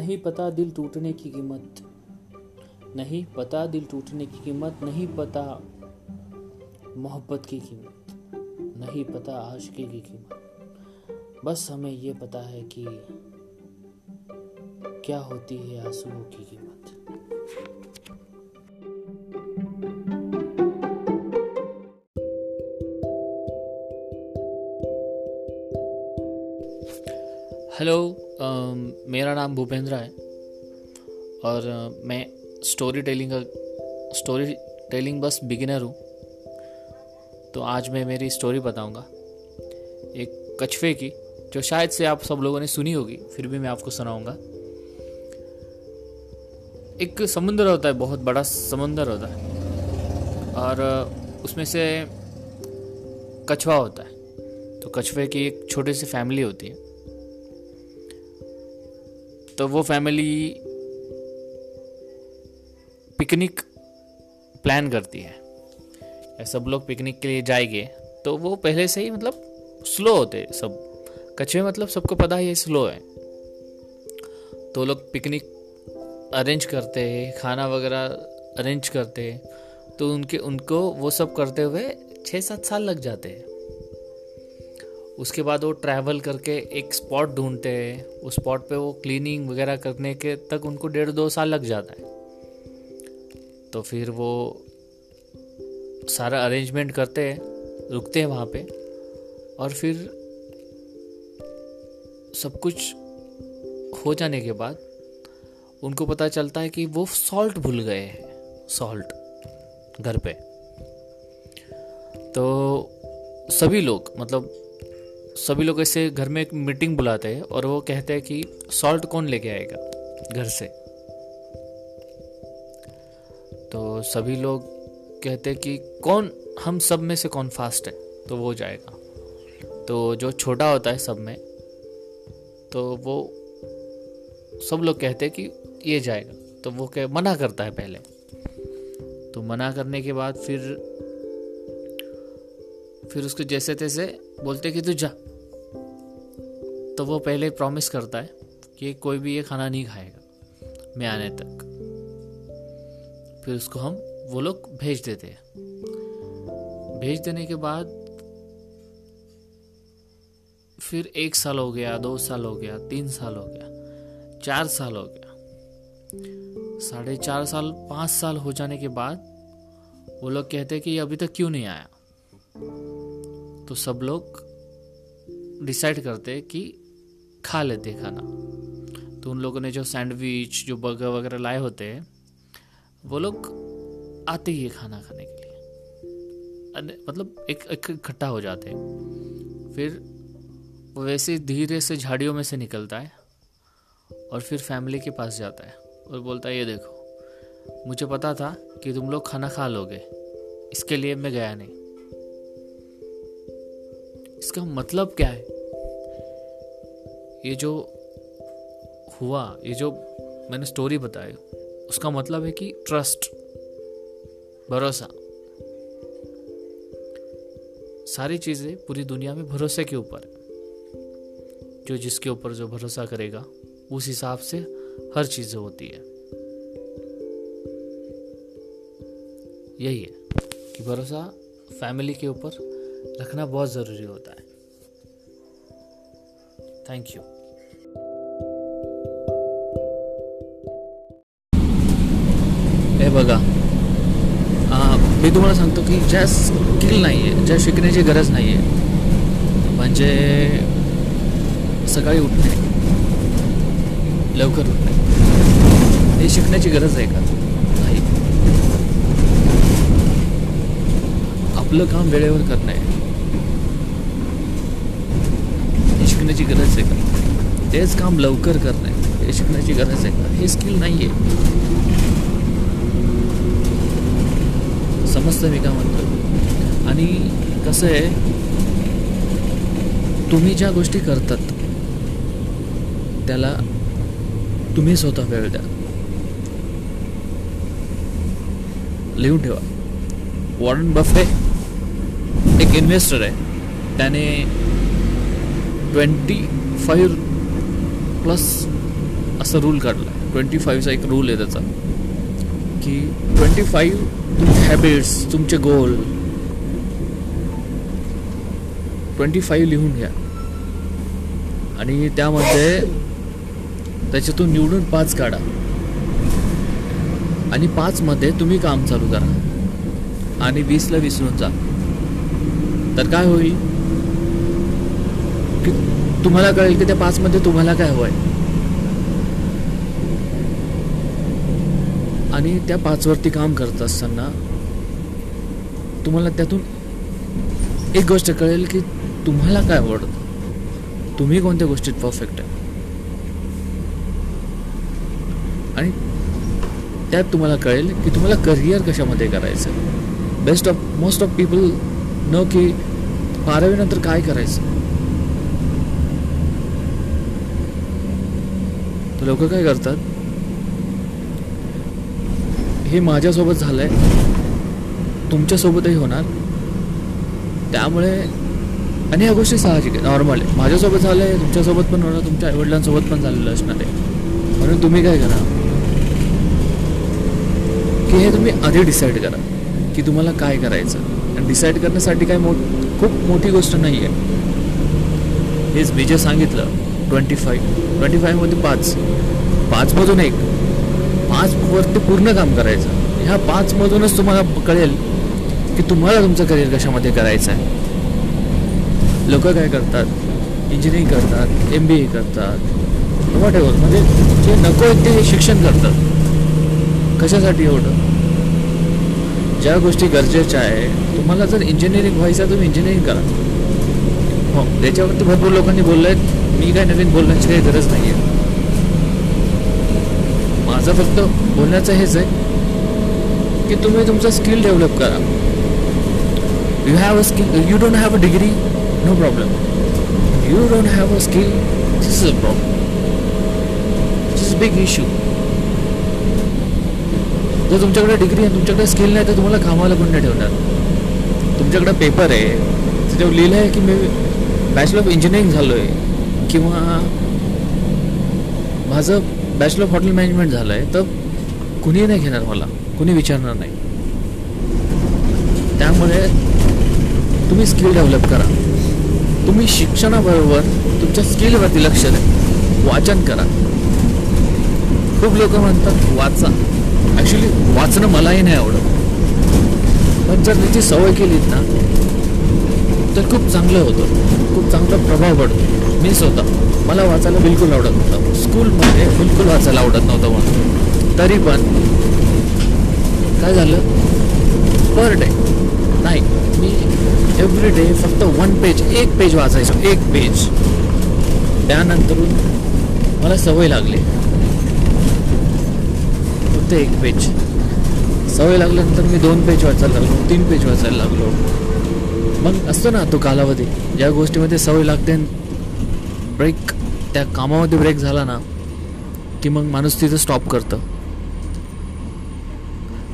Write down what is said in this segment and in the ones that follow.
नहीं पता दिल टूटने की कीमत। नहीं पता दिल टूटने की कीमत, नहीं पता मोहब्बत की कीमत, नहीं पता आशिकी की कीमत। बस हमें ये पता है कि क्या होती है आंसुओं की कीमत। हेलो मेरा नाम भूपेंद्र है और अ, मैं स्टोरी टेलिंग का स्टोरी टेलिंग बस बिगिनर हूँ। तो आज मैं मेरी स्टोरी बताऊँगा। एक कछुए की जो शायद से आप सब लोगों ने सुनी होगी फिर भी मैं आपको सुनाऊँगा। एक समुंदर होता है बहुत बड़ा समुंदर होता है। और अ, उसमें से कछुआ होता है। तो कछुए की एक छोटी सी फैमिली होती है। तो वो फैमिली पिकनिक प्लान करती है। सब लोग पिकनिक के लिए जाएँगे तो वो पहले से ही मतलब स्लो होते सब। कछुए मतलब सबको पता है ये स्लो है। तो लोग पिकनिक अरेंज करते हैं, खाना वगैरह अरेंज करते हैं तो उनके, उनको वो सब करते हुए छः सात साल लग जाते हैं। उसके बाद वो ट्रैवल करके एक स्पॉट ढूंढते हैं। उस स्पॉट पे वो क्लीनिंग वगैरह करने के तक उनको डेढ़ दो साल लग जाता है। तो फिर वो सारा अरेंजमेंट करते हैं, रुकते हैं वहाँ पे। और फिर सब कुछ हो जाने के बाद उनको पता चलता है कि वो सॉल्ट भूल गए हैं सॉल्ट घर पे। तो सभी लोग मतलब सभी लोग ऐसे घर में एक मीटिंग बुलाते हैं और वो कहते हैं कि सॉल्ट कौन लेके आएगा घर से? तो सभी लोग कहते हैं कि कौन, हम सब में से कौन फास्ट है? तो वो जाएगा। तो जो छोटा होता है सब में तो वो सब लोग कहते हैं कि ये जाएगा। तो वो कह, मना करता है पहले। तो मना करने के बाद फिर फिर उसको जैसे तैसे बोलते कि तू जा। तो वो पहले प्रॉमिस करता है कि कोई भी ये खाना नहीं खाएगा मैं आने तक। फिर उसको हम वो लोग भेज देते हैं। भेज देने के बाद फिर एक साल हो गया, दो साल हो गया, तीन साल हो गया, चार साल हो गया। साढ़े चार साल, पाँच साल हो जाने के बाद वो लोग कहते हैं कि अभी तक क्यों नहीं आया? तो सब लोग डिसाइड करते कि खा लेते खाना। तो उन लोगों ने जो सैंडविच जो बर्गर वगैरह लाए होते हैं, वो लोग आते ही खाना खाने के लिए। मतलब एक एक इकट्ठा हो जाते हैं। फिर वो वैसे धीरे से झाड़ियों में से निकलता है और फिर फैमिली के पास जाता है और बोलता है, ये देखो, मुझे पता था कि तुम लोग खाना खा लोगे। इसके लिए मैं गया नहीं। इसका मतलब क्या है? ये जो हुआ, ये जो मैंने स्टोरी बताई उसका मतलब है कि ट्रस्ट भरोसा। सारी चीज़ें पूरी दुनिया में भरोसे के ऊपर जो जिसके ऊपर जो भरोसा करेगा, उस हिसाब से हर चीज़ होती है। यही है कि भरोसा फैमिली के ऊपर रखना बहुत ज़रूरी होता है। थैंक यू हे बघा मी तुम्हाला सांगतो की ज्या स्किल नाही आहे ज्या शिकण्याची गरज नाही आहे म्हणजे सकाळी उठणे लवकर उठणे हे शिकण्याची गरज आहे का? नाही. आपलं काम वेळेवर करणं आहे हे शिकण्याची गरज आहे का? तेच काम लवकर करणं हे शिकण्याची गरज आहे का? हे स्किल नाही आहे समजतं मी का म्हणतो आणि कसं आहे तुम्ही ज्या गोष्टी करतात त्याला तुम्ही स्वतः वेळ द्या. लिहून ठेवा. वॉर्डन बफे एक इन्व्हेस्टर आहे. त्याने ट्वेंटी फाईव्ह प्लस असा रूल काढला ट्वेंटी फाईव्हचा एक रूल आहे त्याचा. की ट्वेंटी फाईव्ह तुमचे हॅबिट्स तुमचे गोल ट्वेंटी फाईव्ह लिहून घ्या. आणि त्यामध्ये त्याच्यातून निवडून पाच काढा. आणि पाचमध्ये तुम्ही काम चालू करा. आणि वीसला विसरून जा. तर काय होईल? की तुम्हाला कळेल की त्या पाचमध्ये तुम्हाला काय हवंय. आणि त्या पाचवरती काम करत असताना तुम्हाला त्यातून एक गोष्ट कळेल की तुम्हाला काय आवडतं. तुम्ही कोणत्या गोष्टीत परफेक्ट आहे? आणि त्यात तुम्हाला कळेल की तुम्हाला करिअर कशामध्ये करायचं best of most of people न की बारावीनंतर काय करायचं? तर लोक काय करतात? हे माझ्यासोबत झालंय. तुमच्यासोबतही होणार. त्यामुळे आणि ह्या गोष्टी साहजिक आहे. नॉर्मल आहे. माझ्यासोबत झालं आहे तुमच्यासोबत पण होणार तुमच्या आईवडिलांसोबत पण झालेलं असणार आहे. म्हणून तुम्ही काय करा? की हे तुम्ही आधी डिसाईड करा की तुम्हाला काय करायचं. आणि डिसाईड करण्यासाठी काय मो खूप मोठी गोष्ट नाही आहे हेच मी जे सांगितलं ट्वेंटी फाईव्ह. ट्वेंटी फाईव्हमध्ये पाच. पाचमधून एक. पाचवरती पूर्ण काम करायचं. ह्या पाचमधूनच तुम्हाला कळेल की तुम्हाला तुमचं करिअर कशामध्ये करायचं आहे लोक काय करतात? इंजिनिअरिंग करतात एम बी ए करतात. वॉट एव्हर म्हणजे जे नको आहेत ते शिक्षण करतात. कशासाठी एवढं? ज्या गोष्टी गरजेच्या आहे तुम्हाला जर इंजिनिअरिंग व्हायचं आहे तुम्ही इंजिनिअरिंग करा. हो त्याच्यावरती भरपूर लोकांनी बोललं आहे मी काय नवीन बोलण्याची काही गरज नाही आहे माझं फक्त बोलण्याचं हेच आहे की तुम्ही तुमचा स्किल डेव्हलप करा. You have a skill you don't have a degree no problem you don't have a skill this is a problem this is big issue जर तुमच्याकडे डिग्री आहे तुमच्याकडे स्किल नाही तर तुम्हाला कामाला कोण नाही ठेवणार तुमच्याकडे पेपर आहे त्याच्यावर लिहिलं आहे की मी बॅचलर ऑफ इंजिनिअरिंग झालो आहे किंवा माझं बॅचलर ऑफ हॉटेल मॅनेजमेंट झालं आहे तर कुणीही नाही घेणार मला. कुणी विचारणार नाही. त्यामुळे तुम्ही स्किल डेव्हलप करा. तुम्ही शिक्षणाबरोबर तुमच्या स्किलवरती लक्ष द्या. वाचन करा. खूप लोक म्हणतात वाचा. ॲक्च्युली वाचणं मलाही नाही आवडत. पण जर त्याची सवय केलीत ना तर खूप चांगलं होतं. खूप चांगला प्रभाव पडतो. मी स्वतः मला वाचायला बिलकुल आवडत नव्हतं. स्कूलमध्ये बिलकुल वाचायला आवडत नव्हतं मला तरी पण काय झालं? पर डे नाही मी एव्हरी डे फक्त वन पेज एक पेज वाचायचो एक पेज त्यानंतरून मला सवय लागली. फक्त एक पेज सवय लागल्यानंतर मी दोन पेज वाचायला लागलो तीन पेज वाचायला लागलो. मग असतो ना तो कालावधी ज्या गोष्टीमध्ये सवय लागते ब्रेक त्या कामामध्ये ब्रेक झाला ना की मग माणूस तिथं स्टॉप करतं.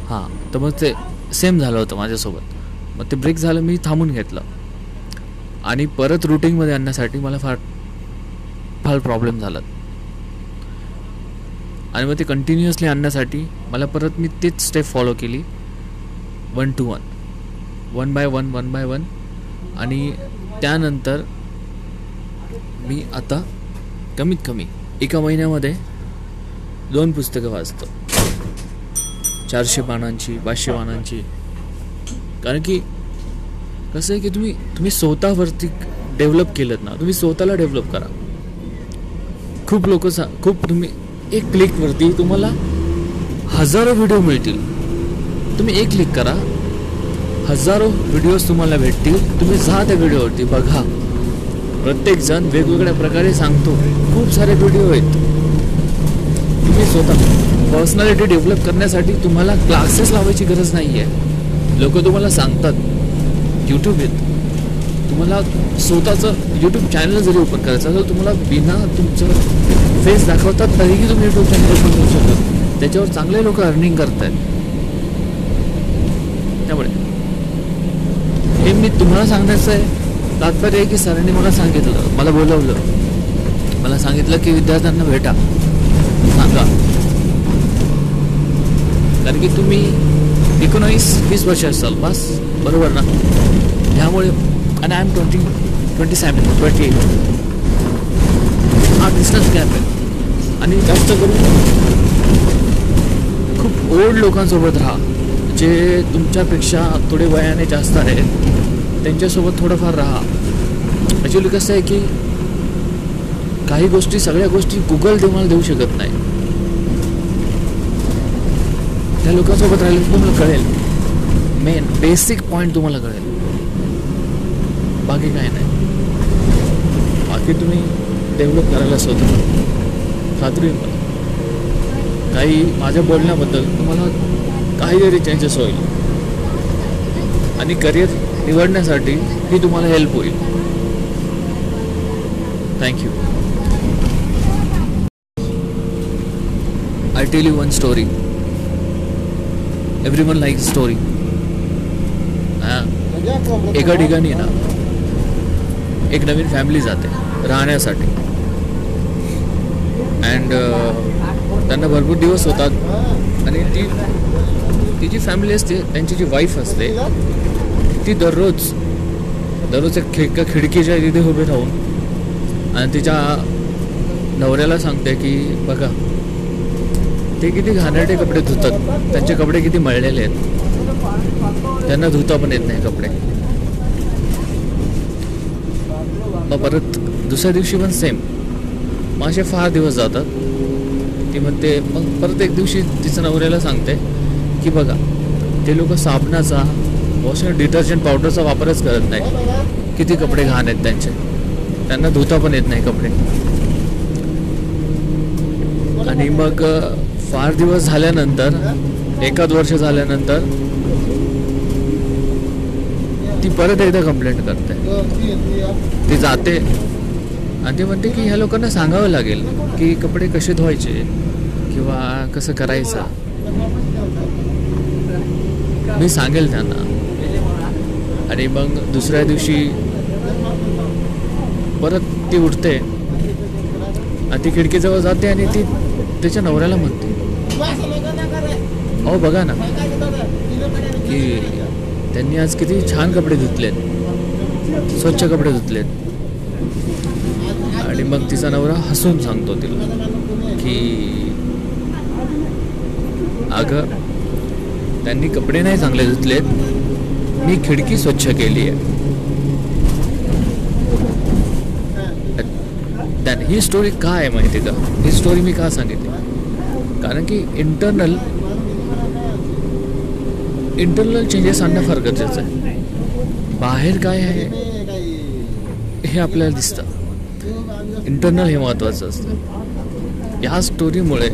हां तर मग ते सेम झालं होतं माझ्यासोबत. मग ते ब्रेक झालं मी थांबून घेतलं. आणि परत रुटीनमध्ये आणण्यासाठी मला फार फार प्रॉब्लेम झाला. आणि मग ते कंटिन्युअसली आणण्यासाठी मला परत मी तीच स्टेप फॉलो केली. One two one one by one one by one आणि त्यानंतर मी आता कमीत कमी एका महिन्यामध्ये दोन पुस्तकं वाचतो. चारशे पानांची पाचशे पानांची. कारण की कसं आहे की तुम्ही तुम्ही स्वतःवरती डेव्हलप केलं ना तुम्ही स्वतःला डेव्हलप करा. खूप लोक सा खूप तुम्ही एक क्लिकवरती तुम्हाला हजारो व्हिडिओ मिळतील. तुम्ही एक क्लिक करा. हजारो व्हिडिओज तुम्हाला भेटतील. तुम्ही जा त्या व्हिडिओवरती बघा. प्रत्येक जण वेगवेगळ्या प्रकारे सांगतो. खूप सारे व्हिडिओ आहेत. तुम्ही स्वतः पर्सनॅलिटी डेव्हलप करण्यासाठी तुम्हाला क्लासेस लावायची गरज नाही आहे लोक तुम्हाला सांगतात. यूट्यूब येत. तुम्हाला स्वतःचं यूट्यूब चॅनल जरी ओपन करायचं तर तुम्हाला बिना तुमचं फेस दाखवतात तरीही तुम्ही यूट्यूब चॅनल ओपन करू शकता. त्याच्यावर चांगले लोक अर्निंग करत आहेत त्यामुळे हे मी तुम्हाला सांगण्याचं आहे. तात्पर्य आहे की सरांनी मला सांगितलं मला बोलवलं. मला सांगितलं की विद्यार्थ्यांना भेटा. सांगा. कारण की तुम्ही एकोणावीस वीस वर्ष असाल बस. बरोबर ना? ह्यामुळे आणि I am twenty twenty seven twenty eight हा डिस्टन्स गॅप आहे. आणि जास्त करून खूप ओल्ड लोकांसोबत राहा. जे तुमच्यापेक्षा थोडे वयाने जास्त आहेत. त्यांच्यासोबत थोडंफार राहा. ॲक्च्युली कसं आहे की काही गोष्टी सगळ्या गोष्टी गुगल तुम्हाला देऊ शकत नाही. त्या लोकांसोबत राहिले तुम्हाला कळेल. मेन बेसिक पॉईंट तुम्हाला कळेल. बाकी काही नाही. बाकी तुम्ही डेव्हलप करायला स्वतः. खात्री मला. काही माझ्या बोलण्याबद्दल तुम्हाला काहीतरी चेंजेस होईल. आणि करिअर निवडण्यासाठी ही तुम्हाला हेल्प होईल. Thank you I tell you one story every one like story एका ठिकाणी ना एक नवीन फॅमिली जाते राहण्यासाठी. अँड uh, त्यांना भरपूर दिवस होतात. आणि ती ती जी फॅमिली असते त्यांची जी वाईफ असते ती दररोज दररोज एक खिडक खिडकीच्या तिथे उभे राहून आणि तिच्या नवऱ्याला सांगते की बघा ते किती घाणेरडे कपडे धुतात. त्यांचे कपडे किती मळलेले आहेत. त्यांना धुता पण येत नाही कपडे. मग परत दुसऱ्या दिवशी पण सेम मग असे फार दिवस जातात. ती म्हणते मग परत एक दिवशी तिचं नवऱ्याला सांगते की बघा ते लोक साबणाचा वॉशिंग डिटर्जंट पावडरचा वापरच करत नाही. किती कपडे घाण आहेत त्यांचे. त्यांना धुता पण येत नाही कपडे. आणि मग फार दिवस झाल्यानंतर एकाच वर्ष झाल्यानंतर ती परत एकदा कंप्लेंट करते. ती जाते. आणि ती म्हणते की ह्या लोकांना सांगावं लागेल की कपडे कसे धुवायचे किंवा कसं करायचं. मी सांगेल त्यांना. आणि मग दुसऱ्या दिवशी परत ती उठते. आणि ती खिडकीजवळ जाते आणि ती त्याच्या नवऱ्याला म्हणते. अहो बघा ना की त्यांनी आज किती छान कपडे धुतलेत. स्वच्छ कपडे धुतलेत. आणि मग तिचा नवरा हसून सांगतो तिला की अगं त्यांनी कपडे नाही चांगले धुतलेत. मी खिडकी स्वच्छ केली आहे. त्यान ही स्टोरी का आहे माहिती का? ही स्टोरी मी का सांगितली? कारण की इंटरनल इंटरनल चेंजेस आणणं फार गरजेचं आहे. बाहेर काय आहे? हे आपल्याला दिसतं. इंटरनल हे महत्त्वाचं असतं. ह्या स्टोरीमुळे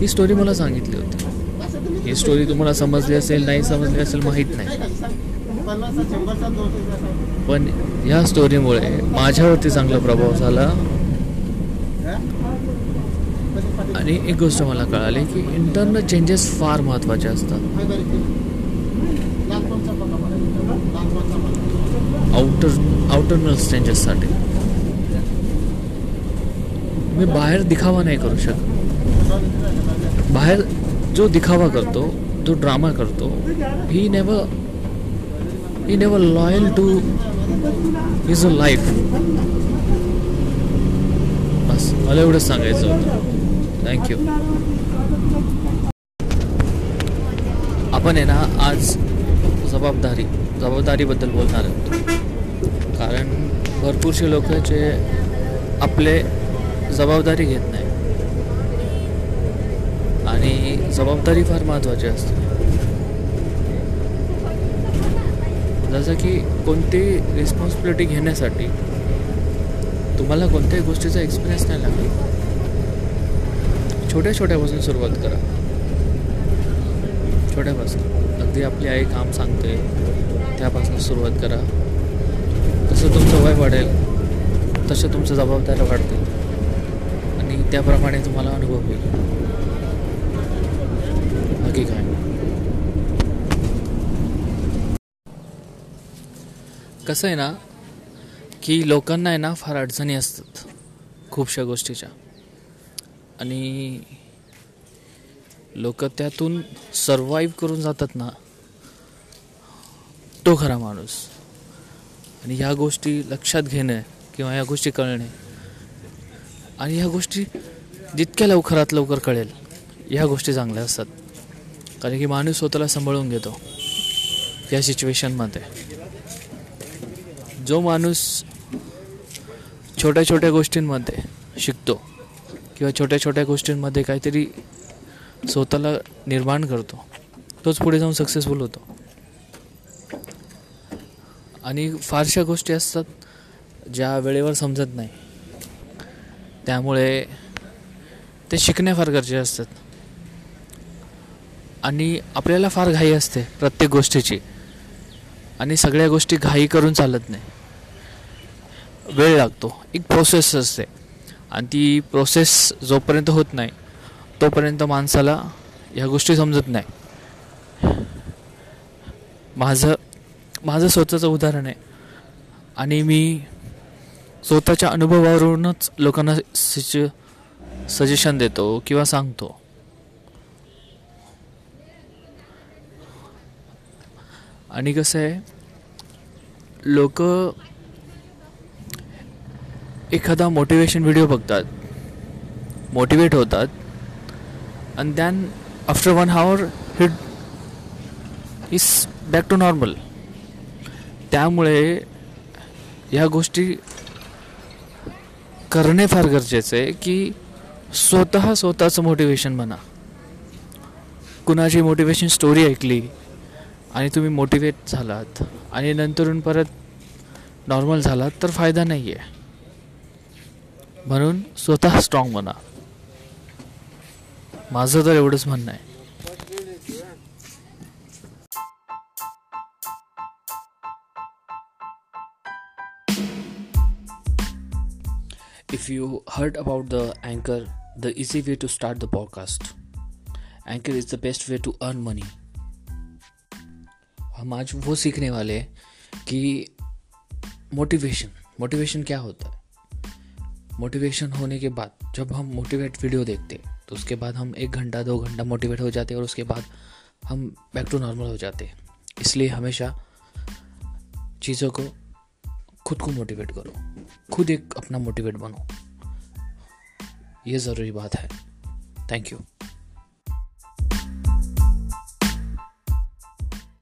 ही स्टोरी मला सांगितली होती. ही स्टोरी तुम्हाला समजली असेल नाही समजली असेल माहीत नाही. पण ह्या स्टोरीमुळे माझ्यावरती चांगला प्रभाव झाला. आणि एक गोष्ट मला कळाली की इंटरनल चेंजेस फार महत्त्वाचे असतात. आउटर आउटरनल चेंजेससाठी मी बाहेर दिखावा नाही करू शकत. बाहेर जो दिखावा करतो जो ड्रामा करतो he never he never loyal to is a life बस मला एवढंच सांगायचं होतं. थँक्यू आपण आहे ना आज जबाबदारी जबाबदारीबद्दल बोलणार आहोत. कारण भरपूरसे लोक जे आपले जबाबदारी घेत नाही. आणि जबाबदारी फार महत्त्वाची असते. जसं की कोणती रिस्पॉन्सिबिलिटी घेण्यासाठी तुम्हाला कोणत्याही गोष्टीचा एक्सपिरियन्स नाही लागला छोट्या छोट्यापासून सुरुवात करा. छोट्यापासून. अगदी आपली आई काम सांगते त्यापासून सुरुवात करा. जसं तुमचं वय वाढेल तसं तुमचं जबाबदाऱ्या वाढतील. आणि त्याप्रमाणे तुम्हाला अनुभव होईल. बाकी काय? कसं आहे ना की लोकांना आहे ना फार अडचणी असतात खूपशा गोष्टीच्या. आणि लोक त्यातून सर्वाईव्ह करून जातात ना तो खरा माणूस. आणि ह्या गोष्टी लक्षात घेणं किंवा ह्या गोष्टी कळणे आणि ह्या गोष्टी जितक्या लवकरात लवकर कळेल ह्या गोष्टी चांगल्या असतात. कारण की माणूस स्वतःला सांभाळून घेतो या सिच्युएशनमध्ये जो माणूस छोट्या छोट्या गोष्टींमध्ये शिकतो किंवा छोट्या छोट्या गोष्टींमध्ये काहीतरी स्वतःला निर्माण करतो तोच पुढे जाऊन सक्सेसफुल होतो. आणि फारशा गोष्टी असतात ज्या वेळेवर समजत नाही. त्यामुळे ते शिकणे फार गरजेचे असतात. आणि आपल्याला फार घाई असते प्रत्येक गोष्टीची. आणि सगळ्या गोष्टी घाई करून चालत नाही. वेळ लागतो. एक प्रोसेस असते. आणि ती प्रोसेस जोपर्यंत होत नाही तोपर्यंत माणसाला ह्या गोष्टी समजत नाही. माझं माझं स्वतःचं उदाहरण आहे. आणि मी स्वतःच्या अनुभवावरूनच लोकांना सिच सजेशन देतो किंवा सांगतो. आणि कसं आहे लोक एखादा मोटिवेशन व्हिडिओ बघतात. मोटिवेट होतात. आणि then after one hour he is back to normal त्यामुळे ह्या गोष्टी करणे फार गरजेचं आहे की स्वतः स्वतःचं मोटिवेशन म्हणा. कुणाची मोटिवेशन स्टोरी ऐकली आणि तुम्ही मोटिवेट झालात आणि नंतरून परत नॉर्मल झालात तर फायदा नाही आहे म्हणून स्वतः स्ट्रॉंग बना माझं तर एवढंच म्हणणं आहे If you heard about the Anchor, the easy way to start the podcast. Anchor is the best way to earn money. हम आज वो सीखने वाले हैं कि मोटिवेशन मोटिवेशन क्या होता है मोटिवेशन होने के बाद जब हम मोटिवेट वीडियो देखते तो उसके बाद हम एक घंटा, दो घंटा मोटिवेट हो जाते और उसके बाद हम बैक टू नॉर्मल हो जाते इसलिए हमेशा चीज़ों को खुद को मोटिवेट करो। खुद एक अपना मोटिवेट बनो। ये ज़रूरी बात है। Thank you